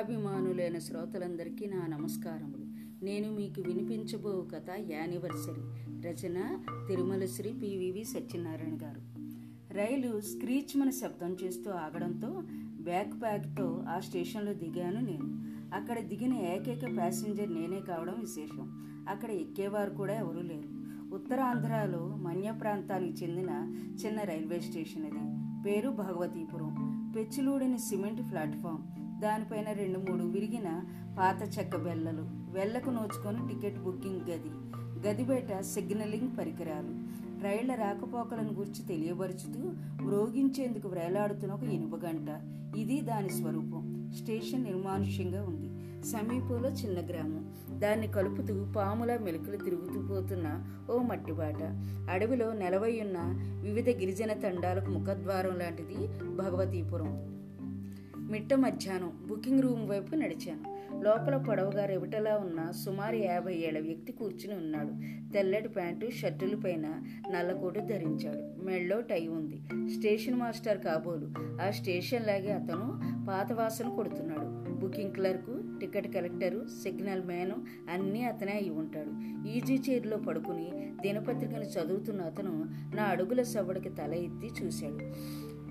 కథాభిమానులైన శ్రోతలందరికీ నా నమస్కారములు. నేను మీకు వినిపించబో కథ యానివర్సరీ రచన Tirumala Sri P V V Satyanarayana garu. Rail స్క్రీచ్మని శబ్దం చేస్తూ ఆగడంతో బ్యాక్ ప్యాక్తో ఆ స్టేషన్లో దిగాను నేను. అక్కడ దిగిన ఏకైక ప్యాసింజర్ నేనే కావడం విశేషం. అక్కడ ఎక్కేవారు కూడా ఎవరూ లేరు. ఉత్తరాంధ్రలో మన్య ప్రాంతానికి చెందిన చిన్న రైల్వే స్టేషన్ ఇది పేరు భగవతీపురం. పెచ్చులూడిన సిమెంట్ ప్లాట్ఫామ్. దానిపైన రెండు మూడు విరిగిన పాత చెక్క బెల్లలు వెళ్ళకు నోచుకొని టికెట్ బుకింగ్ గది. గది బయట సిగ్నలింగ్ పరికరాలు. రైళ్ళ రాకపోకలను గురించి తెలియబరుచుతూ మ్రోగించేందుకు వేలాడుతున్న ఒక ఇనుపగంట ఇది దాని స్వరూపం. స్టేషన్ నిర్మానుష్యంగా ఉంది. సమీపంలో చిన్న గ్రామం. దాన్ని కలుపుతూ పాముల మెలుకలు తిరుగుతూ పోతున్న ఓ మట్టిబాట అడవిలో నెలవై ఉన్న వివిధ గిరిజన తండాలకు ముఖద్వారం లాంటిది భగవతీపురం. మిట్ట మధ్యాహ్నం బుకింగ్ రూమ్ వైపు నడిచాను. లోపల పొడవుగా రెవిటలా ఉన్న సుమారు యాభై ఏళ్ళ వ్యక్తి కూర్చుని ఉన్నాడు. తెల్లటి ప్యాంటు షర్టుల పైన నల్లకోటు ధరించాడు. మెళ్ళో టై ఉంది. స్టేషన్ మాస్టర్ కాబోలు. ఆ స్టేషన్ లాగే అతను పాత వాసన కొడుతున్నాడు. Booking clerk ticket collector signal man అన్నీ అతనే అయి ఉంటాడు. ఈజీ చైర్లో పడుకుని దినపత్రికను చదువుతున్న అతను నా అడుగుల సవ్వడికి తల ఎత్తి చూశాడు.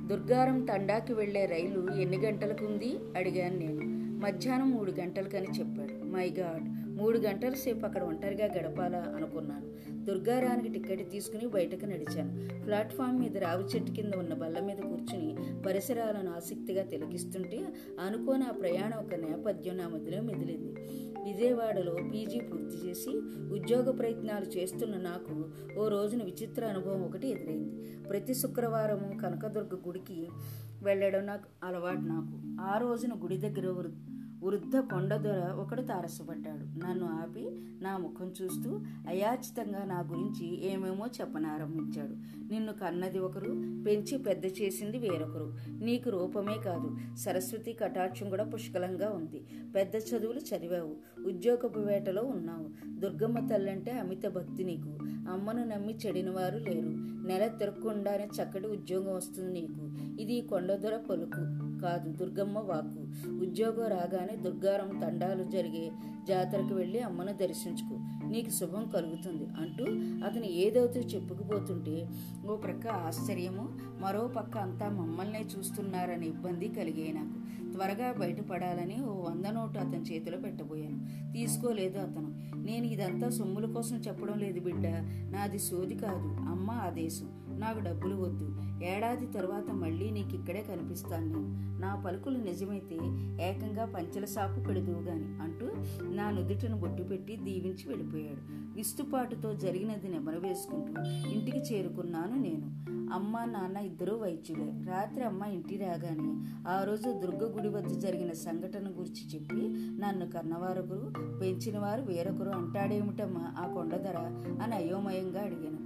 దుర్గారం తండాకి వెళ్ళే రైలు ఎన్ని గంటలకు ఉంది అడిగాను నేను. మధ్యాహ్నం మూడు గంటలకని చెప్పాడు. మై గాడ్ మూడు గంటల సేపు అక్కడ ఒంటరిగా గడపాలా అనుకున్నాను. దుర్గారానికి టికెట్ తీసుకుని బయటకు నడిచాను. ప్లాట్ఫామ్ మీద రావి చెట్టు కింద ఉన్న బల్ల మీద కూర్చుని పరిసరాలను ఆసక్తిగా తిలకిస్తుంటే అనుకోని ఆ ప్రయాణం ఒక నేపథ్యం నా మధ్యలో మెదిలింది. విజయవాడలో పీజీ పూర్తి చేసి ఉద్యోగ ప్రయత్నాలు చేస్తున్న నాకు ఓ రోజున విచిత్ర అనుభవం ఒకటి ఎదురైంది. ప్రతి శుక్రవారం కనకదుర్గ గుడికి వెళ్ళడం నాకు అలవాటు నాకు. ఆ రోజున గుడి దగ్గర వృద్ధ కొండదొర ఒకడు తారసపడ్డాడు. నన్ను ఆపి నా ముఖం చూస్తూ అయాచితంగా నా గురించి ఏమేమో చెప్పనారంభించాడు. నిన్ను కన్నది ఒకరు పెంచి పెద్ద చేసింది వేరొకరు. నీకు రూపమే కాదు సరస్వతి కటాక్షం కూడా పుష్కలంగా ఉంది. పెద్ద చదువులు చదివావు ఉద్యోగపు వేటలో ఉన్నావు. దుర్గమ్మ తల్లంటే అమిత భక్తి నీకు. అమ్మను నమ్మి చెడిన వారు లేరు. నెల తిరగకుండానే చక్కటి ఉద్యోగం వస్తుంది నీకు. ఇది కొండదొర పలుకు కాదు దుర్గమ్మ వాకు ఉద్యోగం రాగానే దుర్గారం తండాలు జరిగే జాతరకు వెళ్ళి అమ్మను దర్శించుకో. నీకు శుభం కలుగుతుంది అంటూ అతను ఏదవుతూ చెప్పుకుపోతుంటే ఓ ప్రక్క ఆశ్చర్యము మరో పక్క అంతా మమ్మల్నే చూస్తున్నారనే ఇబ్బంది కలిగే నాకు. త్వరగా బయటపడాలని ఓ వంద నోటు అతని చేతిలో పెట్టబోయాను. తీసుకోలేదు అతను. నేను ఇదంతా సొమ్ముల కోసం చెప్పడం లేదు బిడ్డ. నాది సోది కాదు. అమ్మ ఆదేశం. నాకు డబ్బులు వద్దు. ఏడాది తర్వాత మళ్ళీ నీకు ఇక్కడే కనిపిస్తాను. నేను నా పలుకులు నిజమైతే ఏకంగా పంచల సాపు పెడుదువు గాని అంటూ నా నుదుటను బొట్టు పెట్టి దీవించి వెళ్ళిపోయాడు. విస్తుపాటుతో జరిగినది నెమరవేసుకుంటూ ఇంటికి చేరుకున్నాను నేను. అమ్మ నాన్న ఇద్దరూ వైద్యులే. రాత్రి అమ్మ ఇంటి రాగానే ఆ రోజు దుర్గ గుడి వద్ద జరిగిన సంఘటన గురించి చెప్పి నన్ను కన్నవారొకరు పెంచిన వారు వేరొకరు అంటాడేమిటమ్మా ఆ కొండధర అని అయోమయంగా అడిగాను.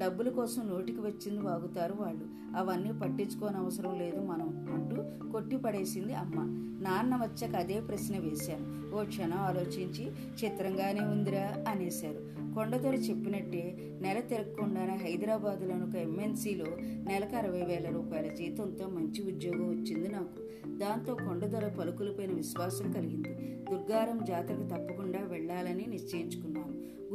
డబ్బుల కోసం నోటికి వచ్చింది వాగుతారు వాళ్ళు. అవన్నీ పట్టించుకోని అవసరం లేదు మనం అంటూ కొట్టి పడేసింది అమ్మ. నాన్న వచ్చాక అదే ప్రశ్న వేశాను. ఓ క్షణం ఆలోచించి చిత్రంగానే ఉందిరా అనేశారు. కొండదొర చెప్పినట్టే నెల తిరగకుండానే హైదరాబాద్లోని ఒక ఎంఎన్సీలో నెలకు అరవై వేల రూపాయల జీతంతో మంచి ఉద్యోగం వచ్చింది నాకు. దాంతో కొండదొర పలుకులపైన విశ్వాసం కలిగింది. దుర్గారం జాతరకు తప్పకుండా వెళ్ళాలని నిశ్చయించుకున్నాను.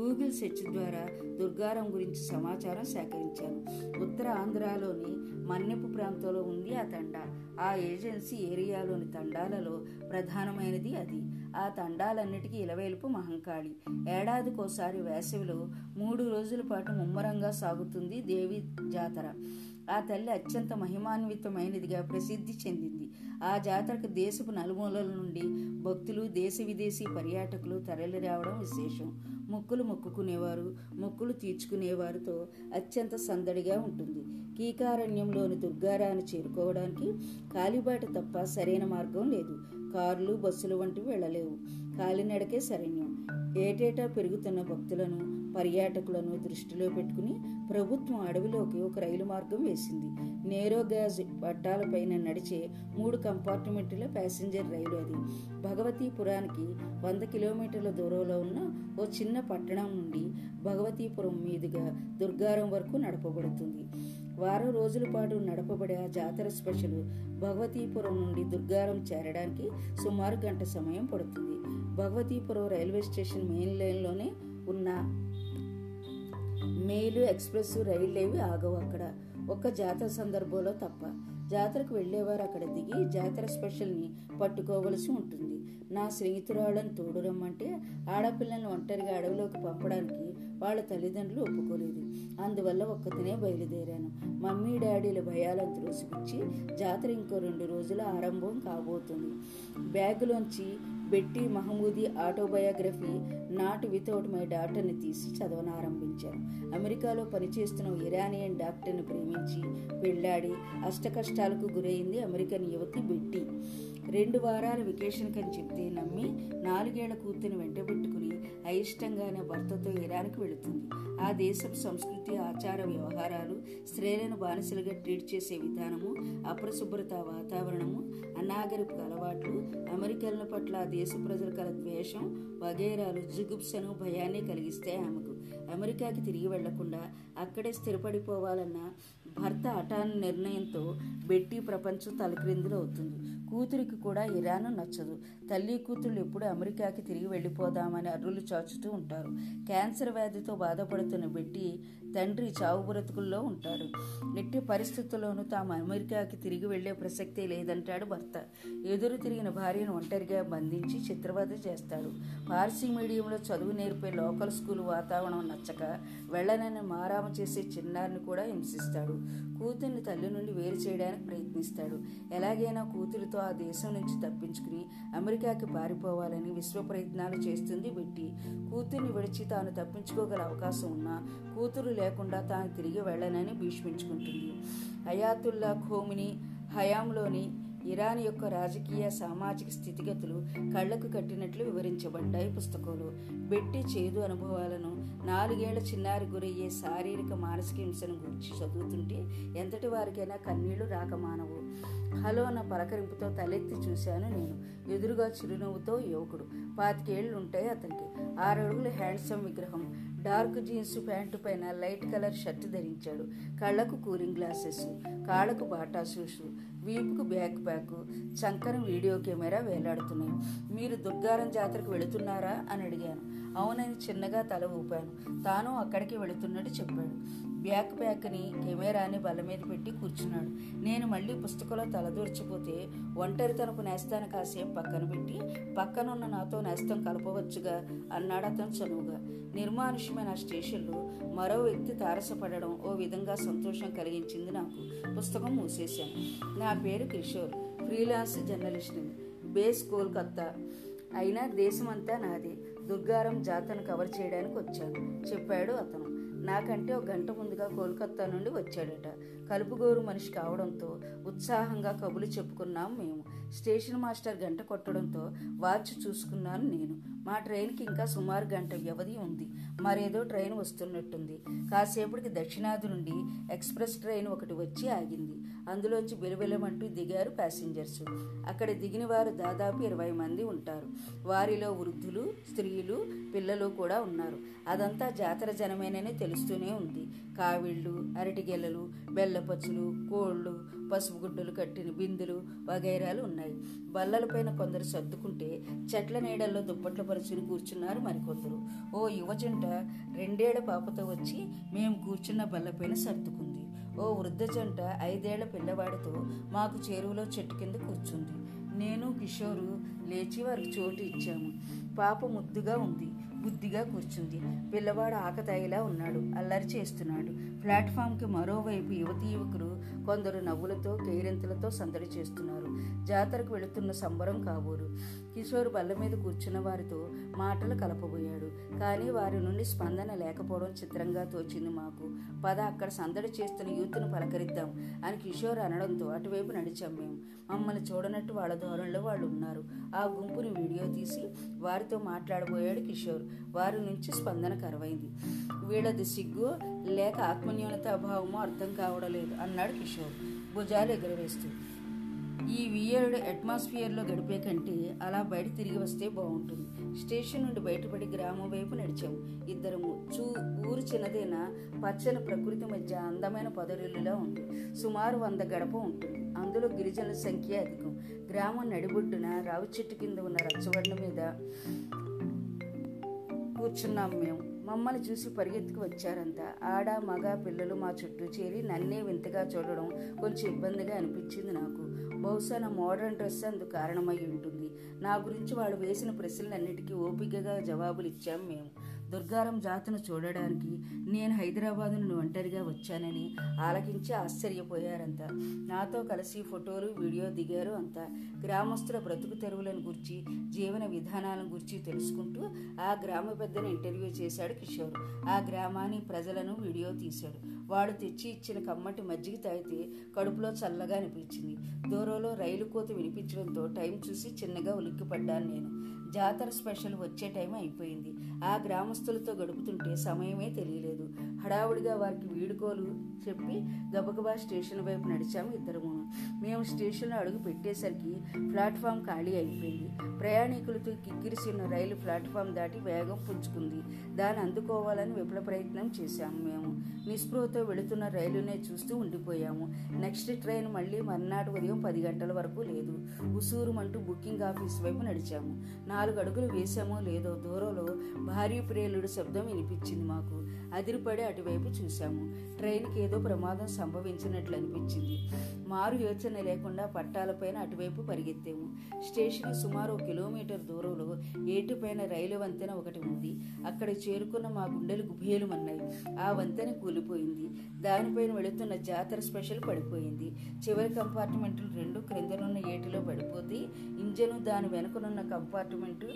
గూగుల్ సెర్చ్ ద్వారా దుర్గారం గురించి సమాచారం సేకరించాను. ఉత్తర ఆంధ్రాలోని మన్నెపు ప్రాంతంలో ఉంది ఆ తండా. ఆ ఏజెన్సీ ఏరియాలోని తండాలలో ప్రధానమైనది అది. ఆ తండాలన్నిటికీ ఇలవేలుపు మహంకాళి. ఏడాదికోసారి వేసవిలో మూడు రోజుల పాటు ముమ్మరంగా సాగుతుంది దేవి జాతర. ఆ తల్లి అత్యంత మహిమాన్వితమైనదిగా ప్రసిద్ధి చెందింది. ఆ జాతరకు దేశపు నలుమూలల నుండి భక్తులు దేశ విదేశీ పర్యాటకులు తరలి రావడం విశేషం. మొక్కులు మొక్కుకునేవారు మొక్కులు తీర్చుకునేవారితో అత్యంత సందడిగా ఉంటుంది. కీకారణ్యంలోని దుర్గారాన్ని చేరుకోవడానికి కాలిబాట తప్ప సరైన మార్గం లేదు. కార్లు బస్సులు వంటివి వెళ్ళలేవు. కాలినడకే శరణ్యం. ఏటేటా పెరుగుతున్న భక్తులను పర్యాటకులను దృష్టిలో పెట్టుకుని ప్రభుత్వం అడవిలోకి ఒక రైలు మార్గం వేసింది. నేరో గ్యాజ్ పట్టాలపైన నడిచే మూడు కంపార్ట్మెంట్ల ప్యాసింజర్ రైలు అది. భగవతీపురానికి వంద కిలోమీటర్ల దూరంలో ఉన్న ఓ చిన్న పట్టణం నుండి భగవతీపురం మీదుగా దుర్గారం వరకు నడపబడుతుంది. వారం రోజుల పాటు నడపబడే ఆ జాతర స్పెషల్ భగవతీపురం నుండి దుర్గారం చేరడానికి సుమారు గంట సమయం పడుతుంది. భగవతీపురం రైల్వే స్టేషన్ మెయిన్ లైన్లోనే ఉన్న మెయిలు ఎక్స్ప్రెస్ రైళ్ళేవి ఆగవు అక్కడ. ఒక్క జాతర సందర్భంలో తప్ప. జాతరకు వెళ్ళేవారు అక్కడ దిగి జాతర స్పెషల్ని పట్టుకోవలసి ఉంటుంది. నా స్నేహితురాళ్ళని తోడు రమ్మంటే ఆడపిల్లల్ని ఒంటరిగా అడవిలోకి పంపడానికి వాళ్ళ తల్లిదండ్రులు ఒప్పుకోలేదు. అందువల్ల ఒక్కతనే బయలుదేరాను. మమ్మీ డాడీల భయాలను త్రోసిపుచ్చి జాతర ఇంకో రెండు రోజుల ఆరంభం కాబోతుంది. బ్యాగులోంచి Betty Mahmoody autobiography not without my డాక్టర్ని తీసి చదవనారంభించాను అమెరికాలో పనిచేస్తున్న ఇరానియన్ డాక్టర్ని ప్రేమించి పెళ్ళాడి అష్టకష్టాలకు గురైంది అమెరికన్ యువతి బెట్టి. రెండు వారాల వెకేషన్ కని చెప్తే నమ్మి నాలుగేళ్ళ కూతుని వెంటబెట్టుకుని అయిష్టంగానే భర్తతో ఇరాన్కి వెళుతుంది. ఆ దేశపు సంస్కృతి ఆచార వ్యవహారాలు స్త్రీలను బానిసలుగా ట్రీట్ చేసే విధానము అపరిశుభ్రత వాతావరణము అనాగరిక అలవాట్లు అమెరికన్ల పట్ల ఆ దేశ ప్రజల కల ద్వేషం వగైరాలు జుగుప్సను భయాన్ని కలిగిస్తాయి ఆమెకు. అమెరికాకి తిరిగి వెళ్ళకుండా అక్కడే స్థిరపడిపోవాలన్న భర్త అటాన్ నిర్ణయంతో బెట్టి ప్రపంచం తలక్రిందులు అవుతుంది. కూతురికి కూడా ఇరాన్ నచ్చదు. తల్లి కూతుళ్ళు ఎప్పుడు అమెరికాకి తిరిగి వెళ్ళిపోదామని అర్రులు చాచుతూ ఉంటారు. క్యాన్సర్ వ్యాధితో బాధపడుతున్న బెట్టి తండ్రి చావు బ్రతుకుల్లో ఉంటారు. ఎట్టి పరిస్థితుల్లోనూ తాము అమెరికాకి తిరిగి వెళ్ళే ప్రసక్తే లేదంటాడు భర్త. ఎదురు తిరిగిన భార్యను ఒంటరిగా బంధించి చిత్రవద చేస్తాడు. పార్సీ మీడియంలో చదువు నేర్పే లోకల్ స్కూల్ వాతావరణం నచ్చక వెళ్ళనని మారామ చేసే చిన్నారిని కూడా హింసిస్తాడు. కూతుర్ని తల్లి నుండి వేరు చేయడానికి ప్రయత్నిస్తాడు. ఎలాగైనా కూతురితో ఆ దేశం నుంచి తప్పించుకుని అమెరికాకి పారిపోవాలని విశ్వ ప్రయత్నాలు చేస్తుంది బెట్టి. కూతుర్ని విడిచి తాను తప్పించుకోగల అవకాశం ఉన్నా కూతురు లేకుండా తాను తిరిగి వెళ్ళనని భీష్మించుకుంటుంది. అయాతుల్లా ఖోమిని హయాంలోని ఇరాన్ యొక్క రాజకీయ సామాజిక స్థితిగతులు కళ్ళకు కట్టినట్లు వివరించబడ్డాయి పుస్తకంలో. బెట్టి చేదు అనుభవాలను నాలుగేళ్ళ చిన్నారి గురయ్యే శారీరక మానసిక హింసను గురించి చదువుతుంటే ఎంతటి వారికైనా కన్నీళ్ళు రాకమానవు హలో అన్న పలకరింపుతో తలెత్తి చూశాను నేను. ఎదురుగా చిరునవ్వుతో యువకుడు. పాతికేళ్ళు ఉంటాయి అతనికి. ఆరడుగుల హ్యాండ్సమ్ విగ్రహం. డార్క్ జీన్స్ ప్యాంటు పైన లైట్ కలర్ షర్ట్ ధరించాడు. కళ్ళకు కూలింగ్ గ్లాసెస్ కాళ్ళకు బాటా షూస్ వీపుకు బ్యాక్ ప్యాక్ చంకన వీడియో కెమెరా వేలాడుతున్నాయి. మీరు దుర్గారం జాతరకు వెళుతున్నారా? అని అడిగాను. అవునని చిన్నగా తల ఊపాను. తాను అక్కడికి వెళుతున్నట్టు చెప్పాడు. బ్యాక్ ప్యాక్ని కెమెరాని బల్ల మీద పెట్టి కూర్చున్నాడు. నేను మళ్ళీ పుస్తకంలో తలదూర్చిపోతే ఒంటరితనపు నేస్తాను కాసేపు పక్కన పెట్టి పక్కనున్న నాతో నేస్తం కలపవచ్చుగా అన్నాడు అతను చనువుగా. నిర్మానుష్యమైన ఆ స్టేషన్లో మరో వ్యక్తి తారసపడడం ఓ విధంగా సంతోషం కలిగించింది నాకు. పుస్తకం మూసేశాను. నా పేరు కిషోర్. ఫ్రీలాన్స్ జర్నలిస్ట్ని. బేస్ కోల్కత్తా. అయినా దేశమంతా నాదే. దుర్గారం జాతను కవర్ చేయడానికి వచ్చాను. చెప్పాడు అతను. నాకంటే ఒక గంట ముందుగా కోల్కత్తా నుండి వచ్చాడట. కలుపుగోరు మనిషి కావడంతో ఉత్సాహంగా కబులు చెప్పుకున్నాం మేము. స్టేషన్ మాస్టర్ గంట కొట్టడంతో వాచ్ చూసుకున్నాను నేను. మా ట్రైన్కి ఇంకా సుమారు గంట వ్యవధి ఉంది. మరేదో ట్రైన్ వస్తున్నట్టుంది. కాసేపటికి దక్షిణాది నుండి ఎక్స్ప్రెస్ ట్రైన్ ఒకటి వచ్చి ఆగింది. అందులోంచి బిలబిలమంటూ దిగారు ప్యాసింజర్స్. అక్కడ దిగిన వారు దాదాపు ఇరవై మంది ఉంటారు. వారిలో వృద్ధులు స్త్రీలు పిల్లలు కూడా ఉన్నారు. అదంతా జాతర జనమేనని తెలుస్తూనే ఉంది. కావిళ్ళు అరటిగెల్లలు పచ్చులు కోళ్ళు పసుపు గుడ్డలు కట్టిన బిందులు వగైరాలు ఉన్నాయి. బల్లలపైన కొందరు సర్దుకుంటే చెట్ల నీడల్లో దుప్పట్ల పరుచుని కూర్చున్నారు మరికొందరు. ఓ యువజంట రెండేళ్ళ పాపతో వచ్చి మేము కూర్చున్న బల్లపైన సర్దుకుంది. ఓ వృద్ధ జంట ఐదేళ్ళ పిల్లవాడితో మాకు చెరువులో చెట్టు కింద కూర్చుంది. నేను కిషోరు లేచి వారికి చోటు ఇచ్చాము. పాప ముద్దుగా ఉంది. బుద్ధిగా కూర్చుంది. పిల్లవాడు ఆకతాయిలా ఉన్నాడు. అల్లరి చేస్తున్నాడు. ప్లాట్ఫామ్కి మరోవైపు యువతి యువకులు కొందరు నవ్వులతో కేరింతలతో సందడి చేస్తున్నారు. జాతరకు వెళుతున్న సంబరం కాబోరు కిషోర్ బల్ల మీద కూర్చున్న వారితో మాటలు కలపబోయాడు. కానీ వారి నుండి స్పందన లేకపోవడం చిత్రంగా తోచింది మాకు. పద అక్కడ సందడి చేస్తున్న యూత్ను పలకరిద్దాం అని కిషోర్ అనడంతో అటువైపు నడిచాం మేము. మమ్మల్ని చూడనట్టు వాళ్ళ ధోరణిలో వాళ్ళు ఉన్నారు. ఆ గుంపుని వీడియో తీసి వారితో మాట్లాడబోయాడు కిషోర్. వారి నుంచి స్పందన కరువైంది. వీళ్ళది సిగ్గు లేక ఆత్మన్యూనత అభావమో అర్థం కావడం లేదు అన్నాడు కిషోర్. భుజాలు ఎగురవేస్తూ. ఈ వియర్డ్ అట్మాస్ఫియర్లో గడిపే కంటే అలా బయట తిరిగి వస్తే బాగుంటుంది. స్టేషన్ నుండి బయటపడి గ్రామం వైపు నడిచాము ఇద్దరము చూ ఊరు చిన్నదైన? పచ్చని ప్రకృతి మధ్య అందమైన పొదరిల్లులా ఉంది. సుమారు వంద గడప ఉంటుంది. అందులో గిరిజనుల సంఖ్య అధికం. గ్రామం నడిబొడ్డున రావి చెట్టు కింద ఉన్న రచ్చబండ మీద కూర్చున్నాం మేము. మమ్మల్ని చూసి పరిగెత్తుకు వచ్చారంతా. ఆడ మగ పిల్లలు మా చుట్టూ చేరి నన్నే వింతగా చూడడం కొంచెం ఇబ్బందిగా అనిపించింది నాకు. బహుశా నా మోడర్న్ డ్రెస్ అందుకు కారణమై ఉంటుంది. నా గురించి వాళ్ళు వేసిన ప్రశ్నలన్నిటికీ ఓపికగా జవాబులు ఇచ్చాం మేము. దుర్గారం జాతను చూడడానికి నేను హైదరాబాద్ నుండి ఒంటరిగా వచ్చానని ఆలకించి ఆశ్చర్యపోయారంతా నాతో కలిసి ఫోటోలు వీడియో దిగారు అంతా. గ్రామస్తుల బ్రతుకు తెరువులను గురించి జీవన విధానాలను గురించి తెలుసుకుంటూ ఆ గ్రామ పెద్దను ఇంటర్వ్యూ చేశాడు కిషోర్. ఆ గ్రామాన్ని ప్రజలను వీడియో తీశాడు. వాడు తెచ్చి ఇచ్చిన కమ్మటి మజ్జిగ తాగితే కడుపులో చల్లగా అనిపించింది. దూరంలో రైలు కోత వినిపించడంతో టైం చూసి చిన్నగా ఉలిక్కిపడ్డాను నేను. జాతర స్పెషల్ వచ్చే టైం అయిపోయింది. ఆ గ్రామస్తులతో గడుపుతుంటే సమయమే తెలియలేదు. హడావుడిగా వారికి వీడుకోలు చెప్పి గబగబా స్టేషన్ వైపు నడిచాము ఇద్దరము. మేము స్టేషన్లో అడుగు పెట్టేసరికి ప్లాట్ఫామ్ ఖాళీ అయిపోయింది. ప్రయాణికులతో కిక్కిరిసిన రైలు ప్లాట్ఫామ్ దాటి వేగం పుంజుకుంది. దాన్ని అందుకోవాలని విఫల ప్రయత్నం చేశాము మేము. నిస్పృహతో వెళుతున్న రైలునే చూస్తూ ఉండిపోయాము. నెక్స్ట్ ట్రైన్ మళ్ళీ మర్నాడు ఉదయం పది గంటల వరకు లేదు. ఉసూరుమంటూ బుకింగ్ ఆఫీస్ వైపు నడిచాము. నాలుగు అడుగులు వేసామో లేదో దూరంలో భారీ ప్రేలుడు శబ్దం వినిపించింది మాకు. అదిరిపడి అటువైపు చూశాము. ట్రైన్కి ఏదో ప్రమాదం సంభవించినట్లు అనిపించింది. మారు యోచన లేకుండా పట్టాలపైన అటువైపు పరిగెత్తాము. స్టేషన్ సుమారు కిలోమీటర్ దూరంలో ఏటిపైన రైలు వంతెన ఒకటి ఉంది. అక్కడ చేరుకున్న మా గుండెలు గుభేలుమన్నాయి ఆ వంతెన కూలిపోయింది. దానిపైన వెళుతున్న జాతర స్పెషల్ పడిపోయింది. చివరి కంపార్ట్మెంట్లు రెండు క్రిందనున్న ఏటిలో పడిపోతే ఇంజను దాని వెనుకనున్న కంపార్ట్మెంటు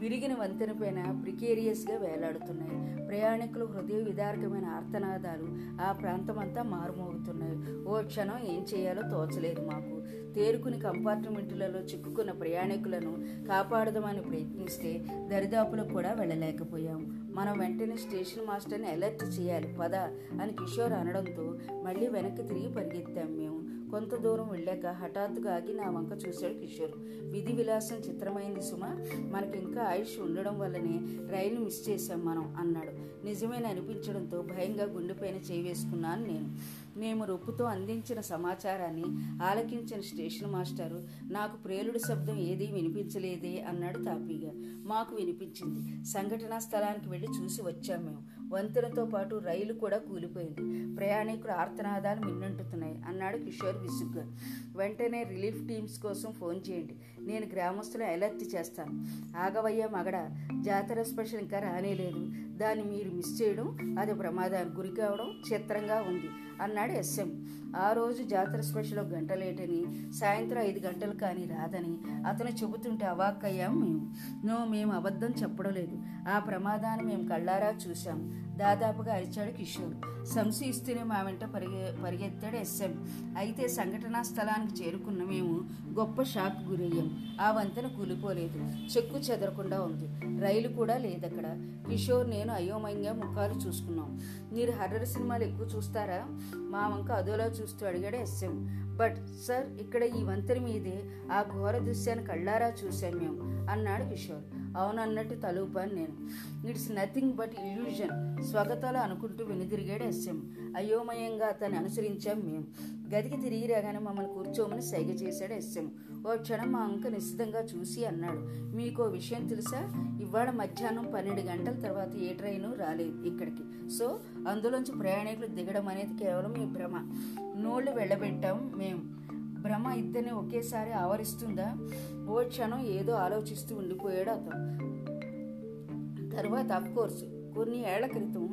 విరిగిన వంతెన పైన ప్రికేరియస్గా వేలాడుతున్నాయి. ప్రయాణికులు హృదయ విదారకమైన ఆర్తనాదాలు ఆ ప్రాంతమంతా మారుమోగుతున్నాయి. ఓ క్షణం ఏం చేయాలో తోచలేదు మాకు. తేరుకుని కంపార్ట్మెంట్లలో చిక్కుకున్న ప్రయాణికులను కాపాడదామని ప్రయత్నిస్తే దరిదాపులకు కూడా వెళ్ళలేకపోయాము మనం వెంటనే స్టేషన్ మాస్టర్ని అలర్ట్ చేయాలి. పద అని కిషోర్ అనడంతో మళ్ళీ వెనక్కి తిరిగి పరిగెత్తాం మేము. కొంత దూరం వెళ్ళాక హఠాత్తుగా ఆగి నా వంక చూశాడు కిషోర్. విధి విలాసం చిత్రమైంది సుమ. మనకి ఇంకా ఆయుష్ ఉండడం వల్లనే రైలు మిస్ చేశాం మనం అన్నాడు. నిజమేన అనిపించడంతో భయంగా గుండెపైన చేయి వేసుకున్నాను నేను. మేము రొప్పుతో అందించిన సమాచారాన్ని ఆలకించిన స్టేషన్ మాస్టారు నాకు ప్రేలుడు శబ్దం ఏదీ వినిపించలేదే అన్నాడు తాపీగా. మాకు వినిపించింది. సంఘటనా స్థలానికి వెళ్ళి చూసి వచ్చాం మేము. వంతెనతో పాటు రైలు కూడా కూలిపోయింది. ప్రయాణికుల ఆర్తనాదాలు మిన్నంటుతున్నాయి అన్నాడు కిషోర్ విసుగ్గా. వెంటనే రిలీఫ్ టీమ్స్ కోసం ఫోన్ చేయండి. నేను గ్రామస్తులను అలర్ట్ చేస్తాను. ఆగవయ్య మగడ జాతర స్పెషల్ ఇంకా రానేలేదు. దాన్ని మీరు మిస్ చేయడం అది ప్రమాదానికి గురి కావడం చిత్రంగా ఉంది. అన్నాడు ఎస్ఎం. ఆ రోజు జాతర స్పెషల్ గంటలేటని గంట లేటని సాయంత్రం ఐదు గంటలు కానీ రాదని అతను చెబుతుంటే అవాక్కయ్యాం మేము. నో మేము అబద్ధం చెప్పడం లేదు. ఆ ప్రమాదాన్ని మేము కళ్ళారా చూశాం. దాదాపుగా అరిచాడు కిషోర్. సంశయిస్తూనే మా వెంట పరిగె పరిగెత్తాడు ఎస్ఎం. అయితే సంఘటనా స్థలానికి చేరుకున్న మేము గొప్ప షాక్ గురయ్యాం. ఆ వంతెన కూలిపోలేదు. చెక్కు చెదరకుండా ఉంది. రైలు కూడా లేదక్కడ. కిషోర్ నేను అయోమయంగా ముఖాలు చూసుకున్నాం. మీరు హర్రర్ సినిమాలు ఎక్కువ చూస్తారా? మా వంక అదోలా చూస్తూ అడిగాడు ఎస్ఎం. బట్ సార్ ఇక్కడ ఈ వంతెన మీదే ఆ ఘోర దృశ్యాన్ని కళ్ళారా చూశాం మేము అన్నాడు కిషోర్. అవునన్నట్టు తలుపాను నేను. It's nothing but illusion. స్వగతాలు అనుకుంటూ వెనుదిరిగాడు ఎస్ఎం. అయోమయంగా అతన్ని అనుసరించాం మేము. గదికి తిరిగి రాగానే మమ్మల్ని కూర్చోమని సైగ చేశాడు ఎస్ఎం. ఓ క్షణం మా అంక నిశ్చితంగా చూసి అన్నాడు. మీకు విషయం తెలుసా? ఇవాళ మధ్యాహ్నం పన్నెండు గంటల తర్వాత ఏ ట్రైను రాలేదు ఇక్కడికి. సో అందులోంచి ప్రయాణికులు దిగడం అనేది కేవలం ఈ భ్రమ. నోళ్ళు వెళ్ళబెట్టాం మేము. భ్రమ ఇద్దరిని ఒకేసారి ఆవరిస్తుందా? ఓ క్షణం ఏదో ఆలోచిస్తూ ఉండిపోయాడు అతను. తర్వాత కోర్సు కొన్ని ఏళ్ళ క్రితం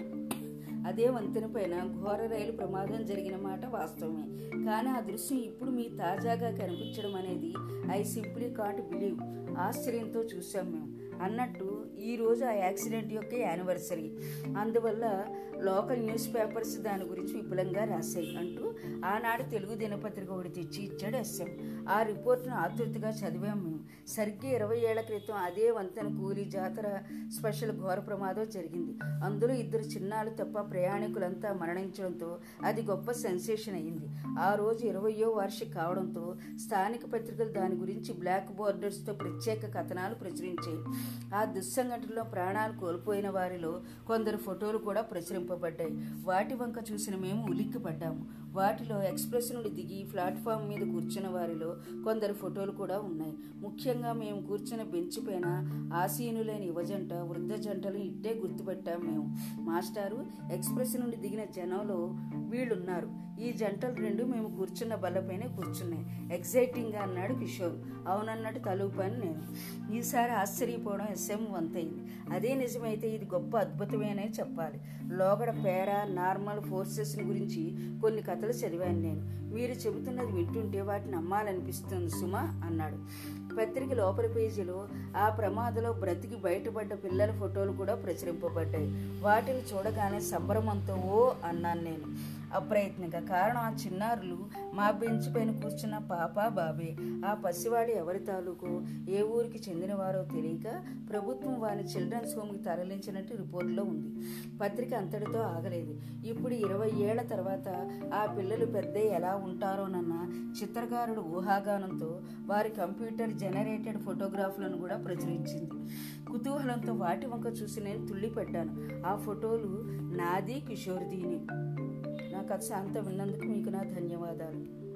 అదే వంతెన పైన ఘోర రైలు ప్రమాదం జరిగిన మాట వాస్తవమే. కానీ ఆ దృశ్యం ఇప్పుడు మీ తాజాగా కనిపించడం అనేది ఐ సింప్లీ కాంట్ బిలీవ్. ఆశ్చర్యంతో చూసాం మేము. అన్నట్టు ఈరోజు ఆ యాక్సిడెంట్ యొక్క యానివర్సరీ. అందువల్ల లోకల్ న్యూస్ పేపర్స్ దాని గురించి విపులంగా రాశాయి అంటూ ఆనాడు తెలుగు దినపత్రిక ఒకటి తెచ్చి ఇచ్చాడు ఎస్ఎం. ఆ రిపోర్ట్ను ఆతృతగా చదివాం మేము. సరిగ్గా ఇరవై ఏళ్ళ క్రితం అదే వంతెన కూలి జాతర స్పెషల్ ఘోర ప్రమాదం జరిగింది. అందులో ఇద్దరు చిన్నాలు తప్ప ప్రయాణికులంతా మరణించడంతో అది గొప్ప సెన్సేషన్ అయింది. ఆ రోజు ఇరవయో వార్షిక కావడంతో స్థానిక పత్రికలు దాని గురించి బ్లాక్ బోర్డర్స్తో ప్రత్యేక కథనాలు ప్రచురించాయి. ఆ దుస్సంఘటనలో ప్రాణాలు కోల్పోయిన వారిలో కొందరు ఫోటోలు కూడా ప్రచురింపబడ్డాయి. వాటి వంక చూసిన మేము ఉలిక్కిపడ్డాము. వాటిలో ఎక్స్ప్రెస్ నుండి దిగి ప్లాట్ఫామ్ మీద కూర్చున్న వారిలో కొందరు ఫోటోలు కూడా ఉన్నాయి. ముఖ్యంగా మేము కూర్చున్న బెంచ్ పైన ఆసీనులైన యువజంట వృద్ధ జంటలు ఇట్టే గుర్తుపెట్టాం మేము. మాస్టారు ఎక్స్ప్రెస్ నుండి దిగిన జనంలో వీళ్ళున్నారు. ఈ జంటలు రెండు మేము కూర్చున్న బల్లపైనే కూర్చున్నాయి. ఎగ్జైటింగ్గా అన్నాడు కిషోర్. అవునన్నట్టు తలుపాను నేను. ఈసారి ఆశ్చర్యపోవడం ఎస్ఎం వంతైంది. అదే నిజమైతే ఇది గొప్ప అద్భుతమేనే చెప్పాలి. లోగడ పేరా నార్మల్ ఫోర్సెస్ గురించి కొన్ని కథలు చదివాను నేను. మీరు చెబుతున్నది వింటుంటే వాటిని నమ్మాలనిపిస్తుంది సుమా అన్నాడు. పత్రిక లోపల పేజీలో ఆ ప్రమాదంలో బ్రతికి బయటపడ్డ పిల్లల ఫోటోలు కూడా ప్రచురింపబడ్డాయి. వాటిని చూడగానే సంభ్రమంతో ఓ అన్నాను నేను. అప్రయత్నంగా. కారణం ఆ చిన్నారులు మా బెంచ్ పైన కూర్చున్న పాప బాబే. ఆ పసివాడి ఎవరి తాలూకు ఏ ఊరికి చెందినవారో తెలియక ప్రభుత్వం వారిని చిల్డ్రన్స్ హోమ్కి తరలించినట్టు రిపోర్టులో ఉంది. పత్రిక అంతటితో ఆగలేదు. ఇప్పుడు ఇరవై ఏళ్ళ తర్వాత ఆ పిల్లలు పెద్ద ఎలా ఉంటారోనన్న చిత్రకారుడు ఊహాగానంతో వారి కంప్యూటర్ జనరేటెడ్ ఫోటోగ్రాఫ్లను కూడా ప్రచురించింది. కుతూహలంతో వాటి వంక చూసి నేను తుళ్ళిపడ్డాను ఆ ఫోటోలు నాది కిషోర్దీని. కథ అంతా విన్నందుకు మీకు నా ధన్యవాదాలు.